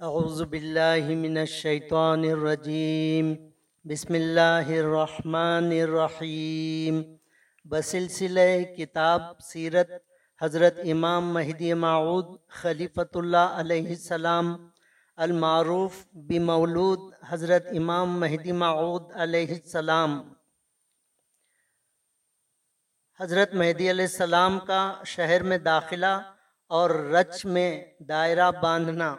اعوذ باللہ من الشیطان الرجیم، بسم اللہ الرحمن الرحیم۔ بسلسلہ کتاب سیرت حضرت امام مہدی معود خلیفۃ اللہ علیہ السلام، المعروف بمولود حضرت امام مہدی معود علیہ السلام۔ حضرت مہدی علیہ السلام کا شہر میں داخلہ اور رچ میں دائرہ باندھنا۔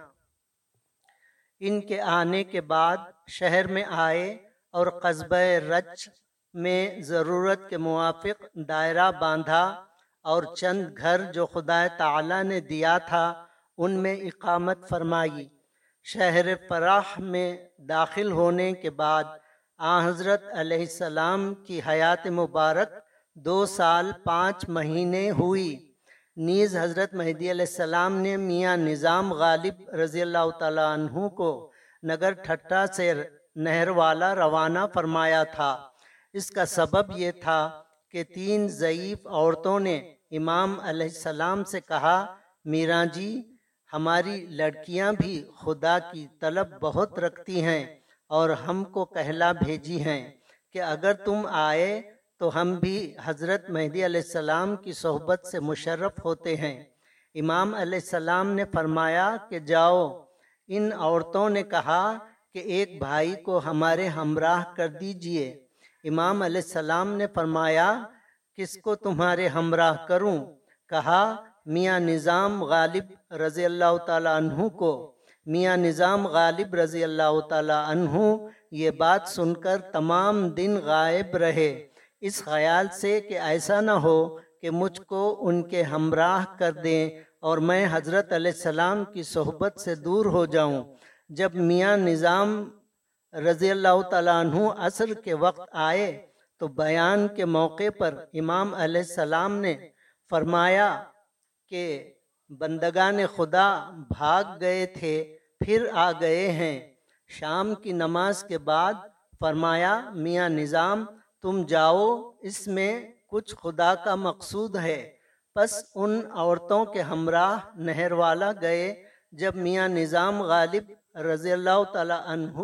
ان کے آنے کے بعد شہر میں آئے اور قصبہ رچ میں ضرورت کے موافق دائرہ باندھا اور چند گھر جو خدا تعالی نے دیا تھا، ان میں اقامت فرمائی۔ شہر فراح میں داخل ہونے کے بعد آ حضرت علیہ السلام کی حیات مبارک دو سال پانچ مہینے ہوئی۔ نیز حضرت مہدی علیہ السلام نے میاں نظام غالب رضی اللہ تعالیٰ عنہ کو نگر ٹھٹا سے نہر والا روانہ فرمایا تھا۔ اس کا سبب یہ تھا کہ تین ضعیف عورتوں نے امام علیہ السلام سے کہا، میرا جی ہماری لڑکیاں بھی خدا کی طلب بہت رکھتی ہیں اور ہم کو کہلا بھیجی ہیں کہ اگر تم آئے تو ہم بھی حضرت مہدی علیہ السلام کی صحبت سے مشرف ہوتے ہیں۔ امام علیہ السلام نے فرمایا کہ جاؤ۔ ان عورتوں نے کہا کہ ایک بھائی کو ہمارے ہمراہ کر دیجیے۔ امام علیہ السلام نے فرمایا، کس کو تمہارے ہمراہ کروں؟ کہا، میاں نظام غالب رضی اللہ تعالیٰ عنہ کو۔ میاں نظام غالب رضی اللہ تعالیٰ عنہ، یہ بات سن کر تمام دن غائب رہے۔ اس خیال سے کہ ایسا نہ ہو کہ مجھ کو ان کے ہمراہ کر دیں اور میں حضرت علیہ السلام کی صحبت سے دور ہو جاؤں۔ جب میاں نظام رضی اللہ تعالیٰ عنہ عصر کے وقت آئے تو بیان کے موقع پر امام علیہ السلام نے فرمایا کہ بندگان خدا بھاگ گئے تھے، پھر آ گئے ہیں۔ شام کی نماز کے بعد فرمایا میاں نظام تم جاؤ، اس میں کچھ خدا کا مقصود ہے۔ پس ان عورتوں کے ہمراہ نہر والا گئے، جب میاں نظام غالب رضی اللہ تعالی عنہ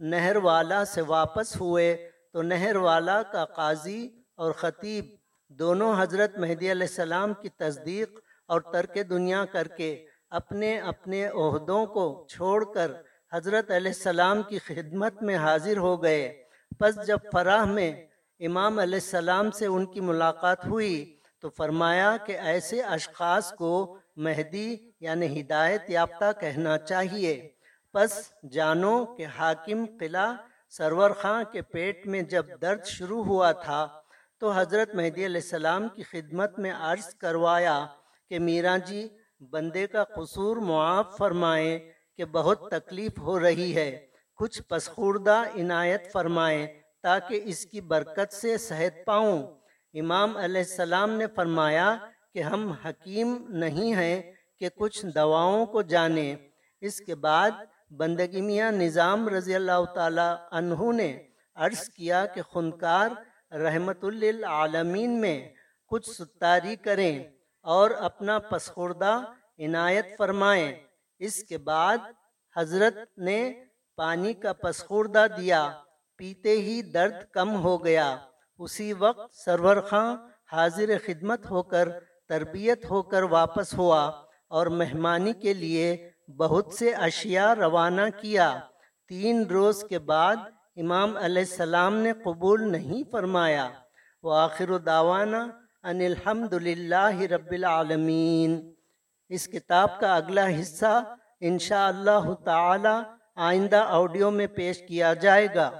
نہر والا سے واپس ہوئے، تو نہر والا کا قاضی اور خطیب دونوں حضرت مہدی علیہ السلام کی تصدیق اور ترک دنیا کر کے اپنے اپنے عہدوں کو چھوڑ کر حضرت علیہ السلام کی خدمت میں حاضر ہو گئے۔ پس جب فراہ میں امام علیہ السلام سے ان کی ملاقات ہوئی تو فرمایا کہ ایسے اشخاص کو مہدی یعنی ہدایت یافتہ کہنا چاہیے۔ پس جانو کہ حاکم قلعہ سرور خاں کے پیٹ میں جب درد شروع ہوا تھا تو حضرت مہدی علیہ السلام کی خدمت میں عرض کروایا کہ میرا جی بندے کا قصور معاف فرمائیں کہ بہت تکلیف ہو رہی ہے۔ کچھ پسخوردہ عنایت فرمائیں تاکہ اس کی برکت سے صحت پاؤں۔ امام علیہ السلام نے فرمایا کہ ہم حکیم نہیں ہیں کہ کچھ دواؤں کو جانیں۔ اس کے بعد بندگی میاں نظام رضی اللہ تعالی عنہ نے عرض کیا کہ خنکار رحمت للعالمین میں کچھ ستاری کریں اور اپنا پسخوردہ عنایت فرمائیں۔ اس کے بعد حضرت نے پانی کا پسخوردہ دیا، پیتے ہی درد کم ہو گیا۔ اسی وقت سرور خاں حاضر خدمت ہو کر تربیت ہو کر واپس ہوا اور مہمانی کے لیے بہت سے اشیاء روانہ کیا۔ تین روز کے بعد امام علیہ السلام نے قبول نہیں فرمایا۔ وآخر دعوانا ان الحمد للہ رب العالمین۔ اس کتاب کا اگلا حصہ انشاءاللہ تعالی آئندہ آڈیو میں پیش کیا جائے گا۔